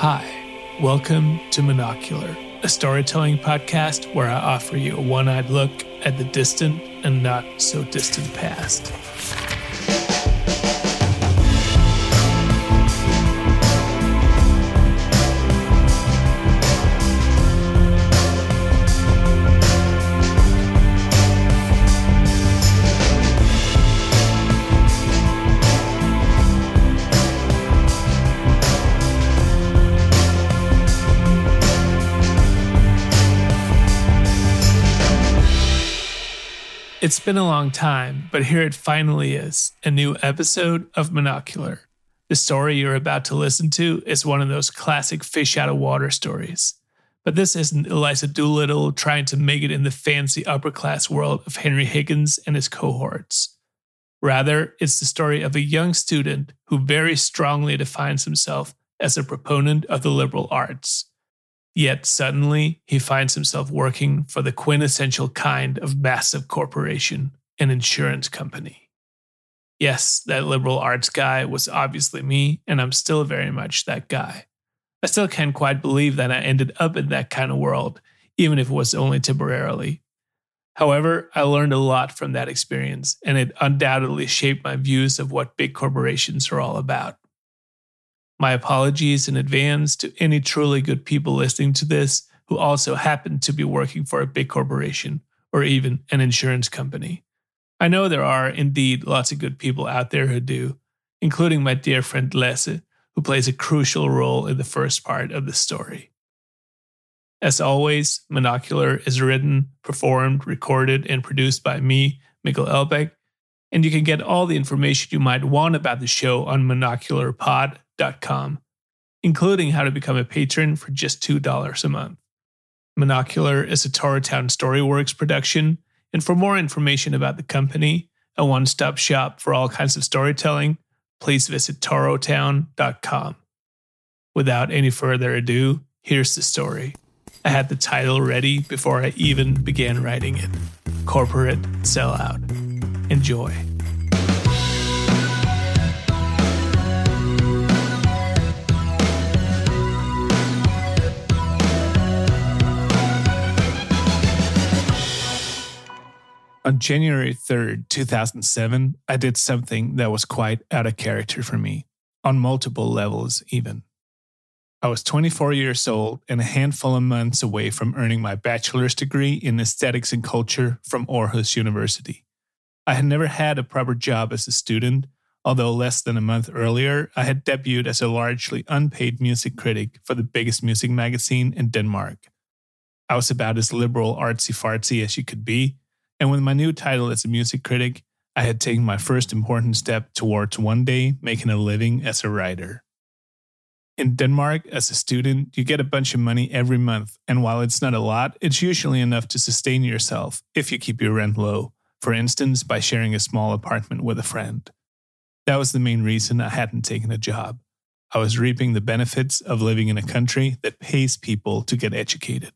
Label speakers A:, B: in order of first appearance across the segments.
A: Hi, welcome to Monocular, a storytelling podcast where I offer you a one eyed look at the distant and not so distant past. It's been a long time, but here it finally is a new episode of Monocular. The story you're about to listen to is one of those classic fish out of water stories. But this isn't Eliza Doolittle trying to make it in the fancy upper class world of Henry Higgins and his cohorts. Rather, it's the story of a young student who very strongly defines himself as a proponent of the liberal arts Yet suddenly, he finds himself working for the quintessential kind of massive corporation, an insurance company. Yes, that liberal arts guy was obviously me, and I'm still very much that guy. I still can't quite believe that I ended up in that kind of world, even if it was only temporarily. However, I learned a lot from that experience, and it undoubtedly shaped my views of what big corporations are all about. My apologies in advance to any truly good people listening to this who also happen to be working for a big corporation or even an insurance company. I know there are indeed lots of good people out there who do, including my dear friend Lasse, who plays a crucial role in the first part of the story. As always, Monocular is written, performed, recorded, and produced by me, Mikkel Elbeck, and you can get all the information you might want about the show on monocularpod.com including how to become a patron for just $2 a month. Monocular is a Torotown Storyworks production, and for more information about the company, a one stop shop for all kinds of storytelling, please visit torotown.com. Without any further ado, here's the story. I had the title ready before I even began writing it Corporate Sellout. Enjoy. On January 3rd, 2007, I did something that was quite out of character for me, on multiple levels, even. I was 24 years old and a handful of months away from earning my bachelor's degree in aesthetics and culture from Aarhus University. I had never had a proper job as a student, although less than a month earlier, I had debuted as a largely unpaid music critic for the biggest music magazine in Denmark. I was about as liberal artsy fartsy as you could be, and with my new title as a music critic, I had taken my first important step towards one day making a living as a writer. In Denmark, as a student, you get a bunch of money every month, and while it's not a lot, it's usually enough to sustain yourself if you keep your rent low, for instance, by sharing a small apartment with a friend. That was the main reason I hadn't taken a job. I was reaping the benefits of living in a country that pays people to get educated.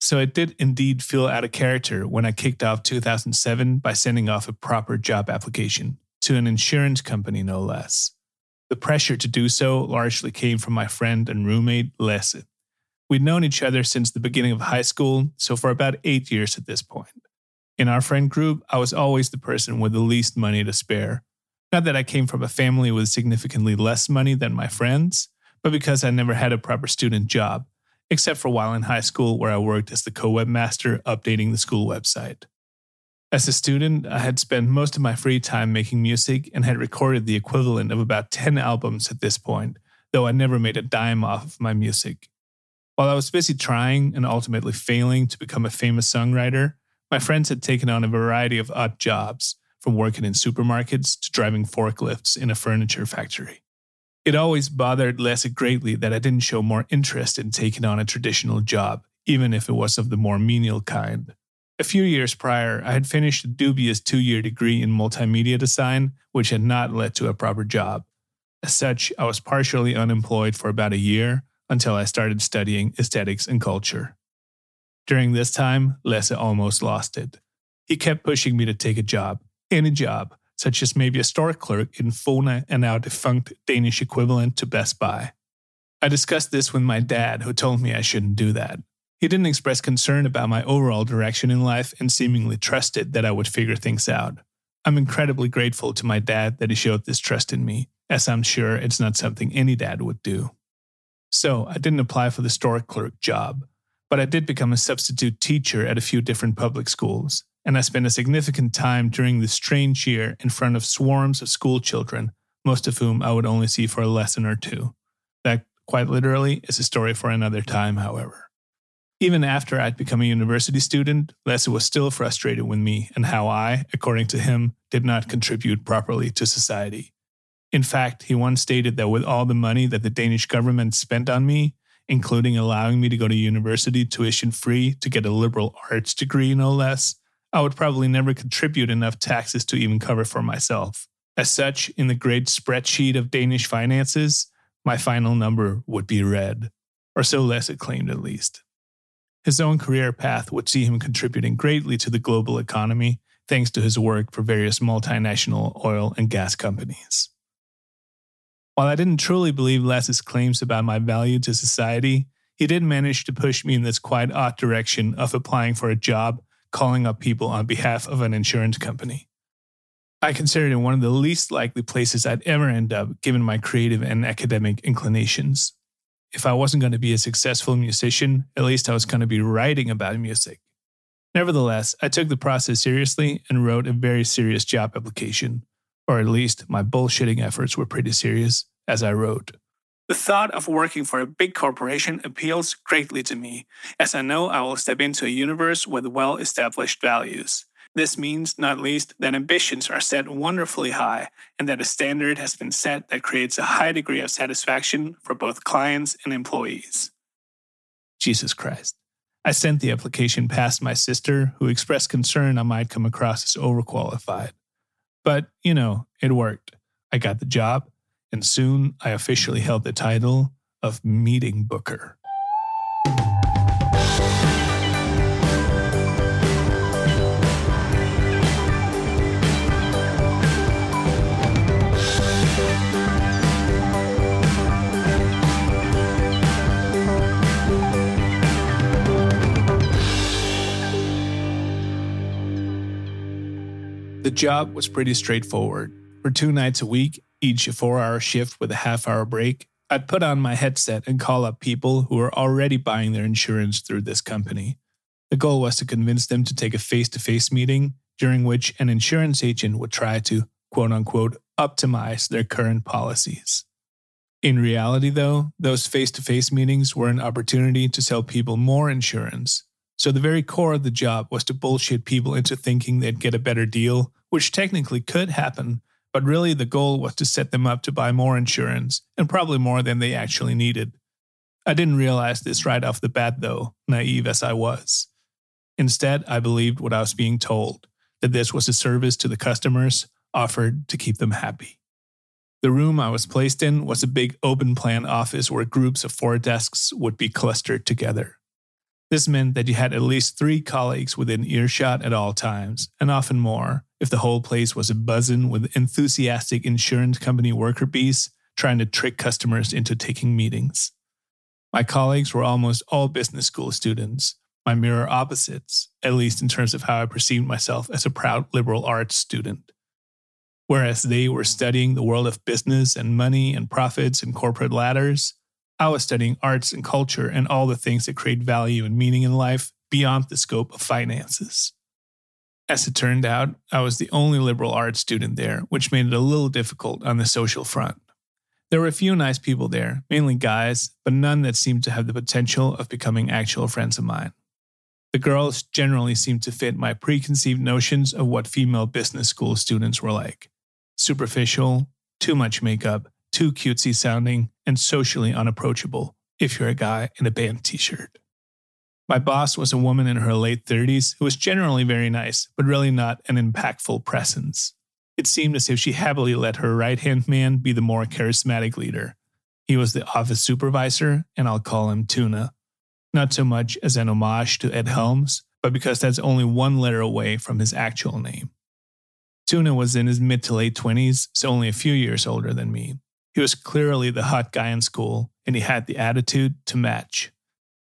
A: So it did indeed feel out of character when I kicked off 2007 by sending off a proper job application to an insurance company, no less. The pressure to do so largely came from my friend and roommate, Lasse. We'd known each other since the beginning of high school, so for about eight years at this point. In our friend group, I was always the person with the least money to spare. Not that I came from a family with significantly less money than my friends, but because I never had a proper student job except for while in high school, where I worked as the co webmaster updating the school website. As a student, I had spent most of my free time making music and had recorded the equivalent of about 10 albums at this point, though I never made a dime off of my music. While I was busy trying and ultimately failing to become a famous songwriter, my friends had taken on a variety of odd jobs, from working in supermarkets to driving forklifts in a furniture factory. It always bothered Lasse greatly that I didn't show more interest in taking on a traditional job, even if it was of the more menial kind. A few years prior, I had finished a dubious two year degree in multimedia design, which had not led to a proper job. As such, I was partially unemployed for about a year until I started studying aesthetics and culture. During this time, Lasse almost lost it. He kept pushing me to take a job, any job, such as maybe a store clerk in Fona and our defunct Danish equivalent to Best Buy. I discussed this with my dad, who told me I shouldn't do that. He didn't express concern about my overall direction in life and seemingly trusted that I would figure things out. I'm incredibly grateful to my dad that he showed this trust in me, as I'm sure it's not something any dad would do. So, I didn't apply for the store clerk job, but I did become a substitute teacher at a few different public schools, and I spent a significant time during this strange year in front of swarms of school children, most of whom I would only see for a lesson or two. That, quite literally, is a story for another time, however. Even after I'd become a university student, Lasse was still frustrated with me and how I, according to him, did not contribute properly to society. In fact, he once stated that with all the money that the Danish government spent on me, including allowing me to go to university tuition free to get a liberal arts degree, no less, I would probably never contribute enough taxes to even cover for myself. As such, in the great spreadsheet of Danish finances, my final number would be red, or so Lasse claimed at least. His own career path would see him contributing greatly to the global economy thanks to his work for various multinational oil and gas companies. While I didn't truly believe Lasse's claims about my value to society, he did manage to push me in this quite odd direction of applying for a job calling up people on behalf of an insurance company. I considered it one of the least likely places I'd ever end up given my creative and academic inclinations if I wasn't going to be a successful musician, at least I was going to be writing about music. Nevertheless, I took the process seriously and wrote a very serious job application, or at least my bullshitting efforts were pretty serious as I wrote. The thought of working for a big corporation appeals greatly to me, as I know I will step into a universe with well established values. This means, not least, that ambitions are set wonderfully high and that a standard has been set that creates a high degree of satisfaction for both clients and employees. Jesus Christ. I sent the application past my sister, who expressed concern I might come across as overqualified. But, you know, it worked. I got the job, and soon I officially held the title of meeting booker. The job was pretty straightforward. For two nights a week, each four hour shift with a half hour break, I'd put on my headset and call up people who were already buying their insurance through this company. The goal was to convince them to take a face to face meeting during which an insurance agent would try to, quote unquote, optimize their current policies. In reality, though, those face to face meetings were an opportunity to sell people more insurance. So the very core of the job was to bullshit people into thinking they'd get a better deal which technically could happen, but really the goal was to set them up to buy more insurance, and probably more than they actually needed. I didn't realize this right off the bat, though, naive as I was. Instead, I believed what I was being told that this was a service to the customers offered to keep them happy. The room I was placed in was a big open plan office where groups of four desks would be clustered together. This meant that you had at least three colleagues within earshot at all times, and often more, if the whole place was a buzzing with enthusiastic insurance company worker bees trying to trick customers into taking meetings. My colleagues were almost all business school students, my mirror opposites, at least in terms of how I perceived myself as a proud liberal arts student. Whereas they were studying the world of business and money and profits and corporate ladders, I was studying arts and culture and all the things that create value and meaning in life beyond the scope of finances. As it turned out, I was the only liberal arts student there, which made it a little difficult on the social front. There were a few nice people there, mainly guys, but none that seemed to have the potential of becoming actual friends of mine. The girls generally seemed to fit my preconceived notions of what female business school students were like superficial, too much makeup, too cutesy sounding, and socially unapproachable if you're a guy in a band t shirt. My boss was a woman in her late 30s who was generally very nice, but really not an impactful presence. It seemed as if she happily let her right hand man be the more charismatic leader. He was the office supervisor, and I'll call him Tuna. Not so much as an homage to Ed Helms, but because that's only one letter away from his actual name. Tuna was in his mid to late 20s, so only a few years older than me. He was clearly the hot guy in school, and he had the attitude to match.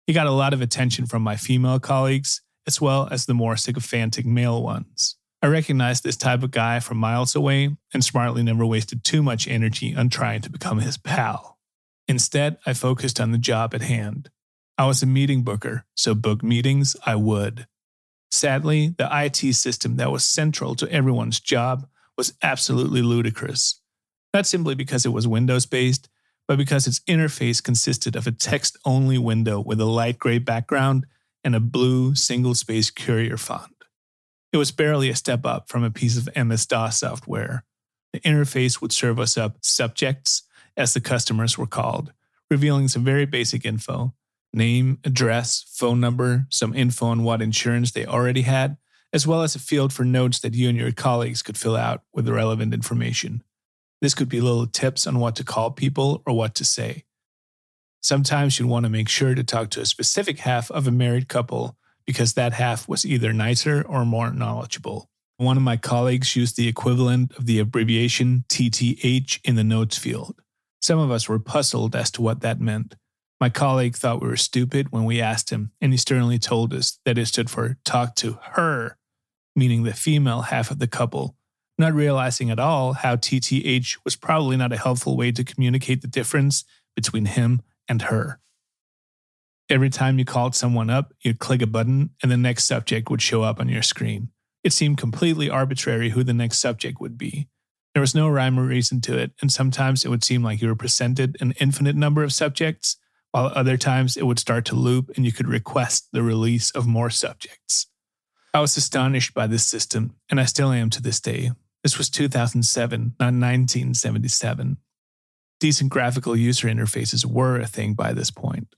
A: He got a lot of attention from my female colleagues, as well as the more sycophantic male ones. I recognized this type of guy from miles away and smartly never wasted too much energy on trying to become his pal. Instead, I focused on the job at hand. I was a meeting booker, so book meetings I would. Sadly, the IT system that was central to everyone's job was absolutely ludicrous. Not simply because it was Windows based, but because its interface consisted of a text only window with a light gray background and a blue single space courier font. It was barely a step up from a piece of MS DOS software. The interface would serve us up subjects, as the customers were called, revealing some very basic info name, address, phone number, some info on what insurance they already had, as well as a field for notes that you and your colleagues could fill out with the relevant information. This could be little tips on what to call people or what to say. Sometimes you'd want to make sure to talk to a specific half of a married couple because that half was either nicer or more knowledgeable. One of my colleagues used the equivalent of the abbreviation TTH in the notes field. Some of us were puzzled as to what that meant. My colleague thought we were stupid when we asked him, and he sternly told us that it stood for talk to her, meaning the female half of the couple, not realizing at all how TTH was probably not a helpful way to communicate the difference between him and her. Every time you called someone up, you'd click a button and the next subject would show up on your screen. It seemed completely arbitrary who the next subject would be. There was no rhyme or reason to it, and sometimes it would seem like you were presented an infinite number of subjects, while other times it would start to loop and you could request the release of more subjects. I was astonished by this system, and I still am to this day. This was 2007, not 1977. Decent graphical user interfaces were a thing by this point.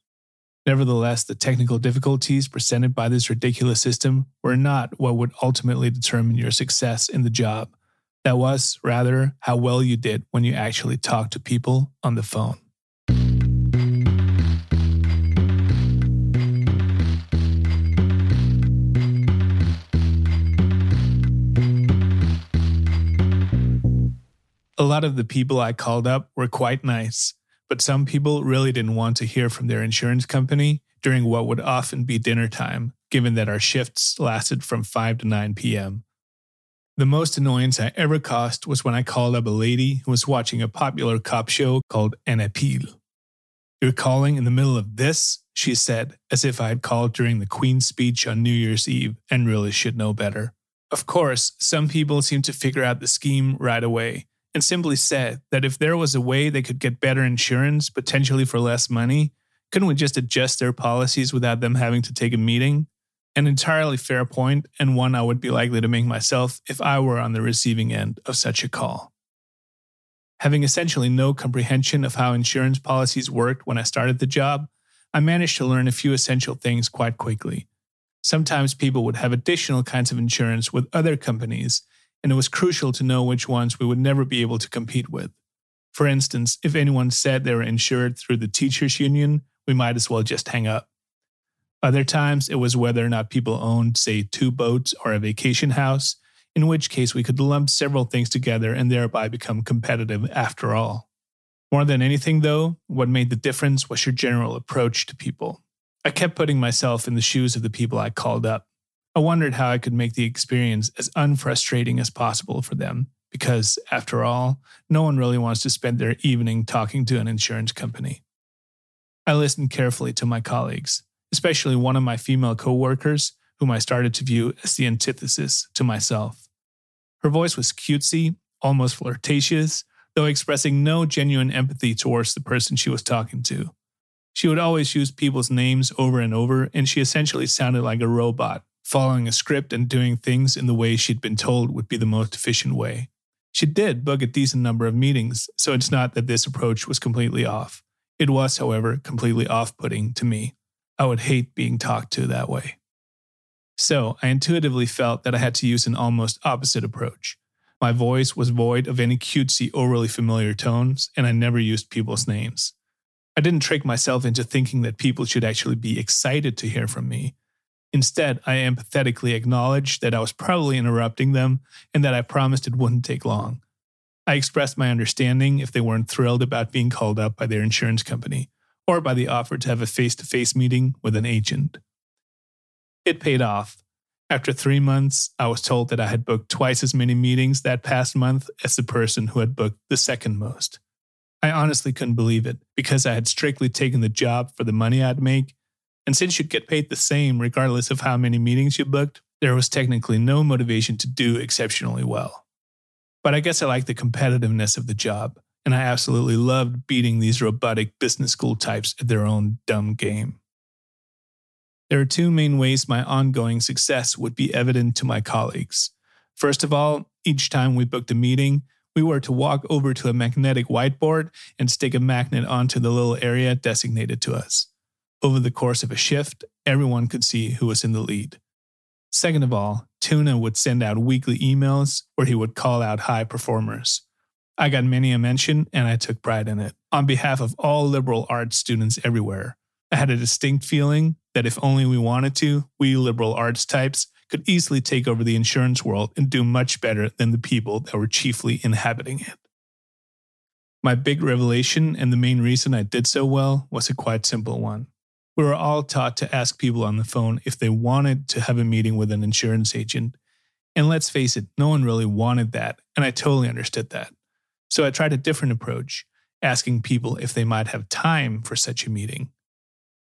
A: Nevertheless, the technical difficulties presented by this ridiculous system were not what would ultimately determine your success in the job. That was, rather, how well you did when you actually talked to people on the phone. Lot of the people I called up were quite nice but some people really didn't want to hear from their insurance company during what would often be dinner time, given that our shifts lasted from 5 to 9 p.m. The most annoyance I ever caused was when I called up a lady who was watching a popular cop show called Anna Pihl. You're calling in the middle of this? She said, as if I had called during the Queen's speech on New Year's Eve and really should know better. Of course, some people seem to figure out the scheme right away, and simply said that if there was a way they could get better insurance, potentially for less money, couldn't we just adjust their policies without them having to take a meeting? An entirely fair point, and one I would be likely to make myself if I were on the receiving end of such a call. Having essentially no comprehension of how insurance policies worked when I started the job, I managed to learn a few essential things quite quickly. Sometimes people would have additional kinds of insurance with other companies and it was crucial to know which ones we would never be able to compete with. For instance, if anyone said they were insured through the teachers' union, we might as well just hang up. Other times, it was whether or not people owned, say, two boats or a vacation house, in which case we could lump several things together and thereby become competitive after all. More than anything, though, what made the difference was your general approach to people. I kept putting myself in the shoes of the people I called up. I wondered how I could make the experience as unfrustrating as possible for them, because, after all, no one really wants to spend their evening talking to an insurance company. I listened carefully to my colleagues, especially one of my female coworkers, whom I started to view as the antithesis to myself. Her voice was cutesy, almost flirtatious, though expressing no genuine empathy towards the person she was talking to. She would always use people's names over and over, and she essentially sounded like a robot following a script and doing things in the way she'd been told would be the most efficient way. She did book a decent number of meetings, so it's not that this approach was completely off. It was, however, completely off putting to me. I would hate being talked to that way. So I intuitively felt that I had to use an almost opposite approach. My voice was void of any cutesy, overly familiar tones, and I never used people's names. I didn't trick myself into thinking that people should actually be excited to hear from me. Instead, I empathetically acknowledged that I was probably interrupting them and that I promised it wouldn't take long. I expressed my understanding if they weren't thrilled about being called up by their insurance company, or by the offer to have a face to face meeting with an agent. It paid off. After three months, I was told that I had booked twice as many meetings that past month as the person who had booked the second most. I honestly couldn't believe it because I had strictly taken the job for the money I'd make. And since you'd get paid the same regardless of how many meetings you booked, there was technically no motivation to do exceptionally well. But I guess I liked the competitiveness of the job, and I absolutely loved beating these robotic business school types at their own dumb game. There are two main ways my ongoing success would be evident to my colleagues. First of all, each time we booked a meeting, we were to walk over to a magnetic whiteboard and stick a magnet onto the little area designated to us. Over the course of a shift, everyone could see who was in the lead. Second of all, Tuna would send out weekly emails where he would call out high performers. I got many a mention and I took pride in it. On behalf of all liberal arts students everywhere, I had a distinct feeling that if only we wanted to, we liberal arts types could easily take over the insurance world and do much better than the people that were chiefly inhabiting it. My big revelation and the main reason I did so well was a quite simple one. We were all taught to ask people on the phone if they wanted to have a meeting with an insurance agent. And let's face it, no one really wanted that, and I totally understood that. So I tried a different approach, asking people if they might have time for such a meeting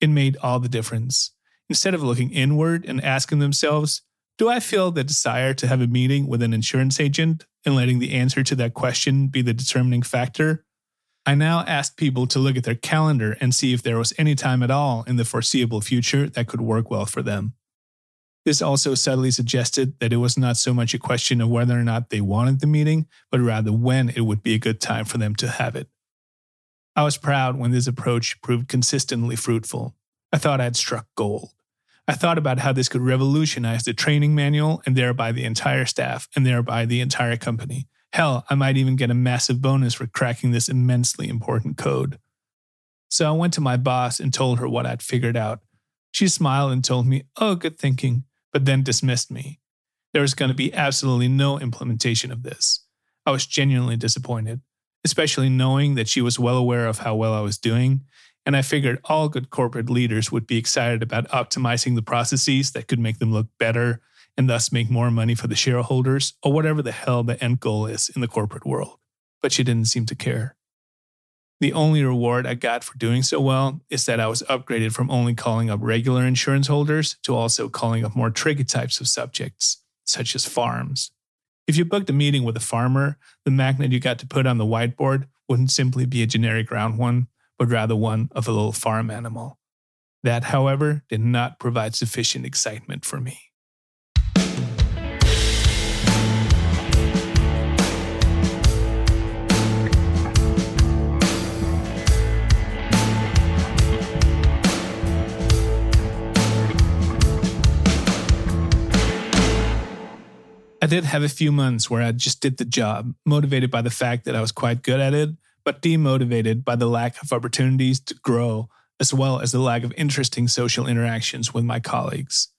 A: it made all the difference. Instead of looking inward and asking themselves, Do I feel the desire to have a meeting with an insurance agent and letting the answer to that question be the determining factor? I now asked people to look at their calendar and see if there was any time at all in the foreseeable future that could work well for them. This also subtly suggested that it was not so much a question of whether or not they wanted the meeting, but rather when it would be a good time for them to have it. I was proud when this approach proved consistently fruitful. I thought I had struck gold. I thought about how this could revolutionize the training manual and thereby the entire staff and thereby the entire company. Hell, I might even get a massive bonus for cracking this immensely important code. So I went to my boss and told her what I'd figured out. She smiled and told me, Oh, good thinking, but then dismissed me. There was going to be absolutely no implementation of this. I was genuinely disappointed especially knowing that she was well aware of how well I was doing. And I figured all good corporate leaders would be excited about optimizing the processes that could make them look better and thus make more money for the shareholders or whatever the hell the end goal is in the corporate world. But she didn't seem to care. The only reward I got for doing so well is that I was upgraded from only calling up regular insurance holders to also calling up more tricky types of subjects, such as farms. If you booked a meeting with a farmer, the magnet you got to put on the whiteboard wouldn't simply be a generic round one, but rather one of a little farm animal. That, however, did not provide sufficient excitement for me. Did have a few months where I just did the job, motivated by the fact that I was quite good at it, but demotivated by the lack of opportunities to grow, as well as the lack of interesting social interactions with my colleagues.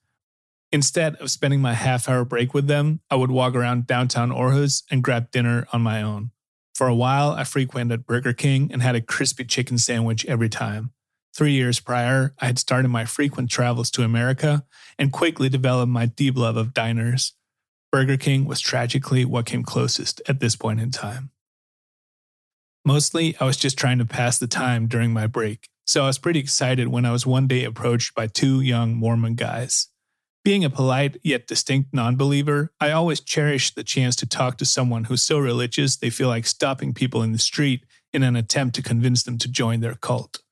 A: Instead of spending my half hour break with them, I would walk around downtown Aarhus and grab dinner on my own. For a while, I frequented Burger King and had a crispy chicken sandwich every time. Three years prior, I had started my frequent travels to America and quickly developed my deep love of diners. Burger King was tragically what came closest at this point in time. Mostly, I was just trying to pass the time during my break, so I was pretty excited when I was one day approached by two young Mormon guys. Being a polite yet distinct non believer, I always cherish the chance to talk to someone who's so religious they feel like stopping people in the street in an attempt to convince them to join their cult.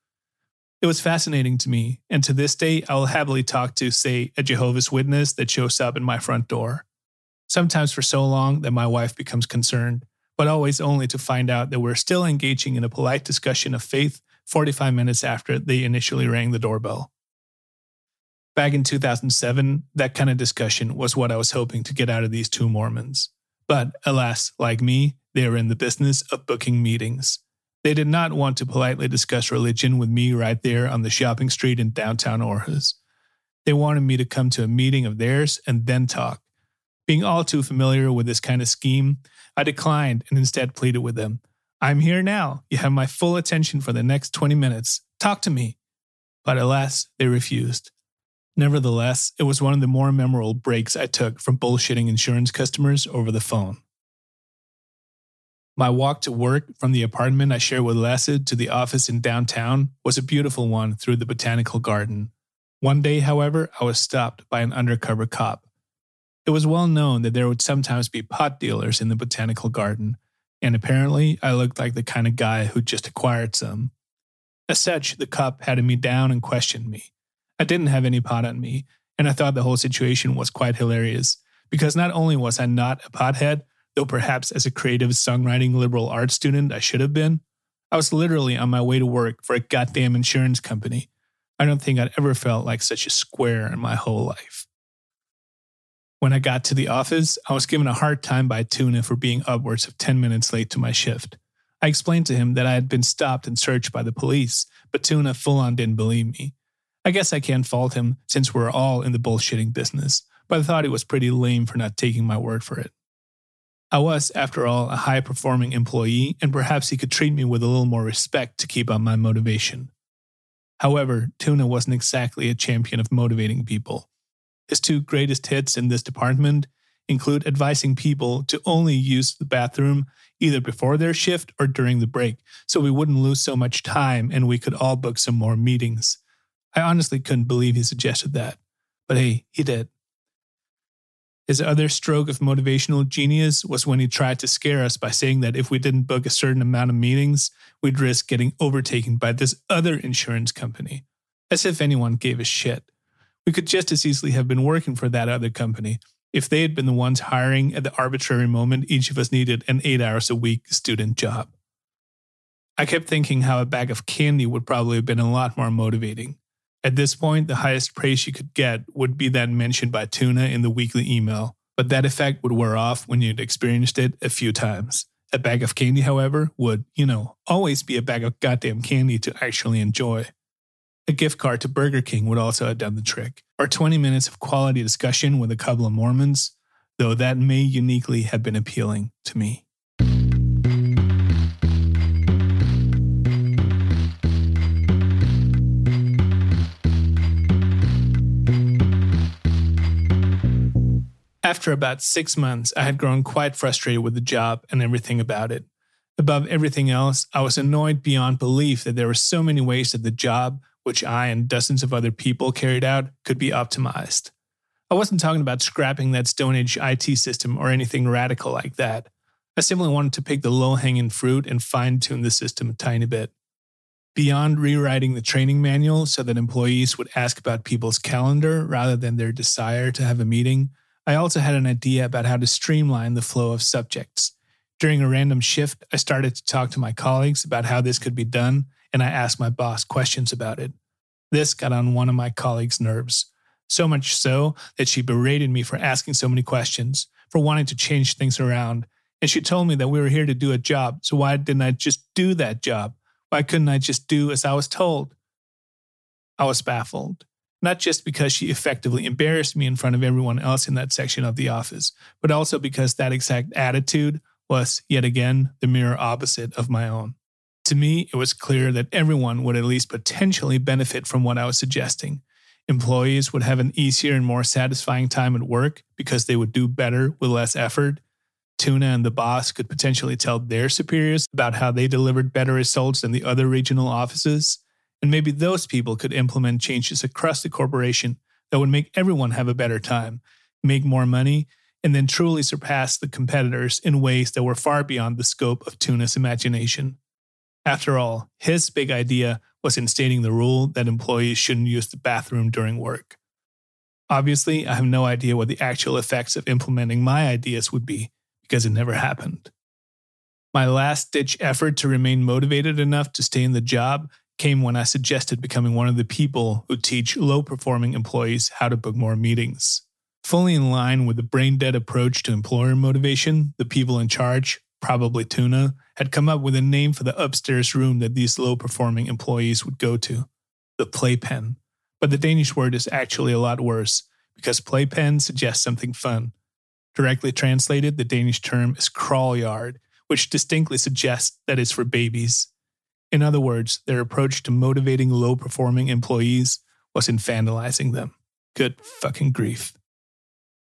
A: It was fascinating to me, and to this day, I will happily talk to, say, a Jehovah's Witness that shows up in my front door sometimes for so long that my wife becomes concerned, but always only to find out that we're still engaging in a polite discussion of faith 45 minutes after they initially rang the doorbell. Back in 2007, that kind of discussion was what I was hoping to get out of these two Mormons. But alas, like me, they are in the business of booking meetings. They did not want to politely discuss religion with me right there on the shopping street in downtown Aarhus. They wanted me to come to a meeting of theirs and then talk. Being all too familiar with this kind of scheme, I declined and instead pleaded with them. I'm here now. You have my full attention for the next 20 minutes. Talk to me. But alas, they refused. Nevertheless, it was one of the more memorable breaks I took from bullshitting insurance customers over the phone. My walk to work from the apartment I shared with Lasse to the office in downtown was a beautiful one through the botanical garden. One day, however, I was stopped by an undercover cop. It was well known that there would sometimes be pot dealers in the botanical garden, and apparently I looked like the kind of guy who'd just acquired some. As such, the cop patted me down and questioned me. I didn't have any pot on me, and I thought the whole situation was quite hilarious because not only was I not a pothead, though perhaps as a creative songwriting liberal arts student I should have been, I was literally on my way to work for a goddamn insurance company. I don't think I'd ever felt like such a square in my whole life. When I got to the office, I was given a hard time by Tuna for being upwards of 10 minutes late to my shift. I explained to him that I had been stopped and searched by the police, but Tuna full on didn't believe me. I guess I can't fault him since we're all in the bullshitting business, but I thought he was pretty lame for not taking my word for it. I was, after all, a high performing employee, and perhaps he could treat me with a little more respect to keep up my motivation. However, Tuna wasn't exactly a champion of motivating people. His two greatest hits in this department include advising people to only use the bathroom either before their shift or during the break, so we wouldn't lose so much time and we could all book some more meetings. I honestly couldn't believe he suggested that, but hey, he did. His other stroke of motivational genius was when he tried to scare us by saying that if we didn't book a certain amount of meetings, we'd risk getting overtaken by this other insurance company. As if anyone gave a shit. We could just as easily have been working for that other company if they had been the ones hiring at the arbitrary moment each of us needed an eight hours a week student job. I kept thinking how a bag of candy would probably have been a lot more motivating. At this point, the highest praise you could get would be that mentioned by Tuna in the weekly email, but that effect would wear off when you'd experienced it a few times. A bag of candy, however, would, you know, always be a bag of goddamn candy to actually enjoy. A gift card to Burger King would also have done the trick, or 20 minutes of quality discussion with a couple of Mormons, though that may uniquely have been appealing to me. After about six months, I had grown quite frustrated with the job and everything about it. Above everything else, I was annoyed beyond belief that there were so many ways that the job, which I and dozens of other people carried out, could be optimized. I wasn't talking about scrapping that Stone Age IT system or anything radical like that. I simply wanted to pick the low hanging fruit and fine tune the system a tiny bit. Beyond rewriting the training manual so that employees would ask about people's calendar rather than their desire to have a meeting, I also had an idea about how to streamline the flow of subjects. During a random shift, I started to talk to my colleagues about how this could be done, and I asked my boss questions about it. This got on one of my colleagues' nerves, so much so that she berated me for asking so many questions, for wanting to change things around. And she told me that we were here to do a job, so why didn't I just do that job? Why couldn't I just do as I was told? I was baffled not just because she effectively embarrassed me in front of everyone else in that section of the office, but also because that exact attitude was, yet again, the mirror opposite of my own. To me, it was clear that everyone would at least potentially benefit from what I was suggesting. Employees would have an easier and more satisfying time at work because they would do better with less effort. Tuna and the boss could potentially tell their superiors about how they delivered better results than the other regional offices. And maybe those people could implement changes across the corporation that would make everyone have a better time, make more money, and then truly surpass the competitors in ways that were far beyond the scope of Tuna's imagination. After all, his big idea was instating the rule that employees shouldn't use the bathroom during work. Obviously, I have no idea what the actual effects of implementing my ideas would be because it never happened. My last ditch effort to remain motivated enough to stay in the job came when I suggested becoming one of the people who teach low performing employees how to book more meetings. Fully in line with the brain dead approach to employer motivation, the people in charge, probably Tuna, had come up with a name for the upstairs room that these low performing employees would go to the playpen. But the Danish word is actually a lot worse because playpen suggests something fun. Directly translated, the Danish term is crawl yard, which distinctly suggests that it's for babies. In other words, their approach to motivating low performing employees was infantilizing them. Good fucking grief.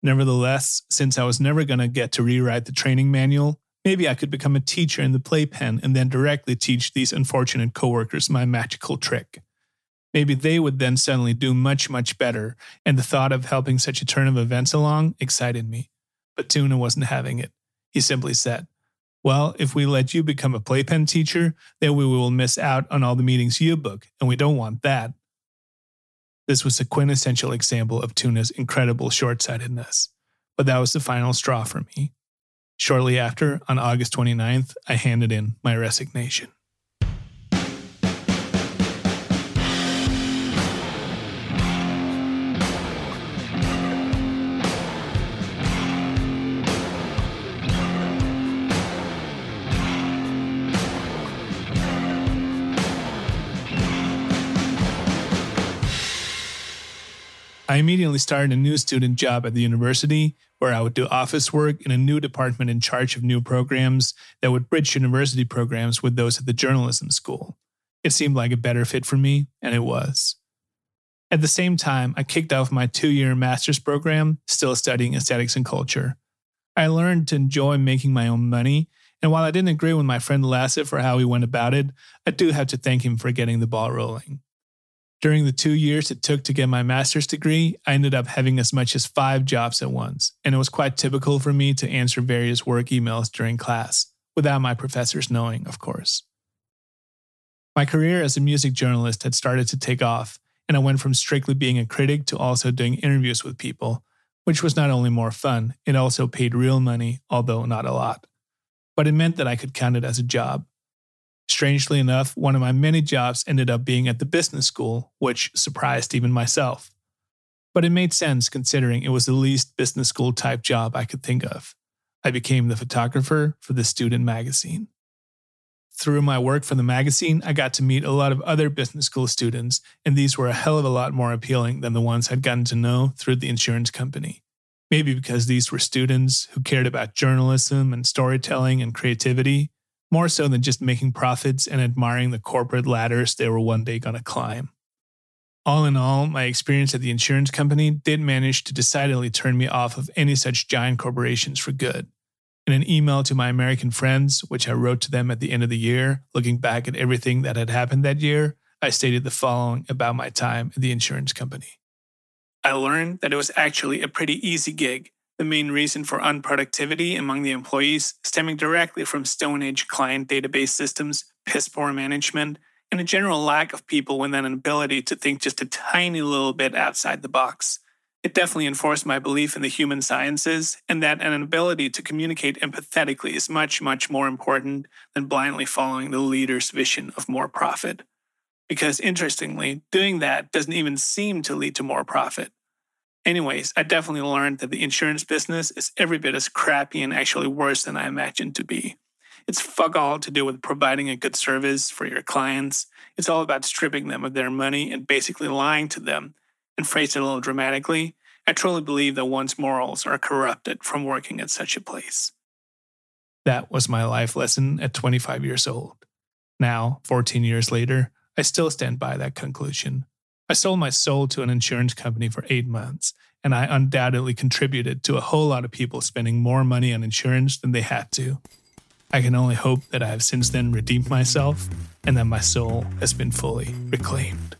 A: Nevertheless, since I was never going to get to rewrite the training manual, maybe I could become a teacher in the playpen and then directly teach these unfortunate coworkers my magical trick. Maybe they would then suddenly do much, much better, and the thought of helping such a turn of events along excited me. But Tuna wasn't having it. He simply said, Well, if we let you become a playpen teacher, then we will miss out on all the meetings you book, and we don't want that. This was a quintessential example of Tuna's incredible short sightedness, but that was the final straw for me. Shortly after, on August 29th, I handed in my resignation. I immediately started a new student job at the university where I would do office work in a new department in charge of new programs that would bridge university programs with those at the journalism school. It seemed like a better fit for me, and it was. At the same time, I kicked off my two year master's program, still studying aesthetics and culture. I learned to enjoy making my own money, and while I didn't agree with my friend Lasse for how he went about it, I do have to thank him for getting the ball rolling. During the two years it took to get my master's degree, I ended up having as much as five jobs at once, and it was quite typical for me to answer various work emails during class, without my professors knowing, of course. My career as a music journalist had started to take off, and I went from strictly being a critic to also doing interviews with people, which was not only more fun, it also paid real money, although not a lot. But it meant that I could count it as a job, Strangely enough, one of my many jobs ended up being at the business school, which surprised even myself. But it made sense considering it was the least business school type job I could think of. I became the photographer for the student magazine. Through my work for the magazine, I got to meet a lot of other business school students, and these were a hell of a lot more appealing than the ones I'd gotten to know through the insurance company. Maybe because these were students who cared about journalism and storytelling and creativity, more so than just making profits and admiring the corporate ladders they were one day going to climb. All in all, my experience at the insurance company did manage to decidedly turn me off of any such giant corporations for good. In an email to my American friends, which I wrote to them at the end of the year, looking back at everything that had happened that year, I stated the following about my time at the insurance company. I learned that it was actually a pretty easy gig the main reason for unproductivity among the employees stemming directly from Stone Age client database systems, piss poor management, and a general lack of people with an ability to think just a tiny little bit outside the box. It definitely enforced my belief in the human sciences and that an ability to communicate empathetically is much, much more important than blindly following the leader's vision of more profit. Because interestingly, doing that doesn't even seem to lead to more profit. Anyways, I definitely learned that the insurance business is every bit as crappy and actually worse than I imagined to be. It's fuck all to do with providing a good service for your clients. It's all about stripping them of their money and basically lying to them. And phrased it a little dramatically, I truly believe that one's morals are corrupted from working at such a place. That was my life lesson at 25 years old. Now, 14 years later, I still stand by that conclusion. I sold my soul to an insurance company for eight months, and I undoubtedly contributed to a whole lot of people spending more money on insurance than they had to. I can only hope that I have since then redeemed myself and that my soul has been fully reclaimed.